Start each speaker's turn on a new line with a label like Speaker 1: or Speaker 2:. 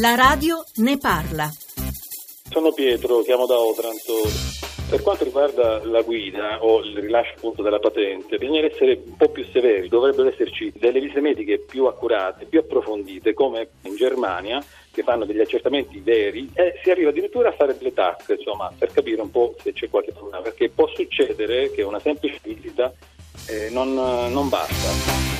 Speaker 1: La radio ne parla.
Speaker 2: Sono Pietro, chiamo da Otranto. Per quanto riguarda la guida o il rilascio appunto della patente, bisogna essere un po' più severi, dovrebbero esserci delle visite mediche più accurate, più approfondite, come in Germania, che fanno degli accertamenti veri e si arriva addirittura a fare delle tac, insomma, per capire un po' se c'è qualche problema, perché può succedere che una semplice visita eh, non, non basta.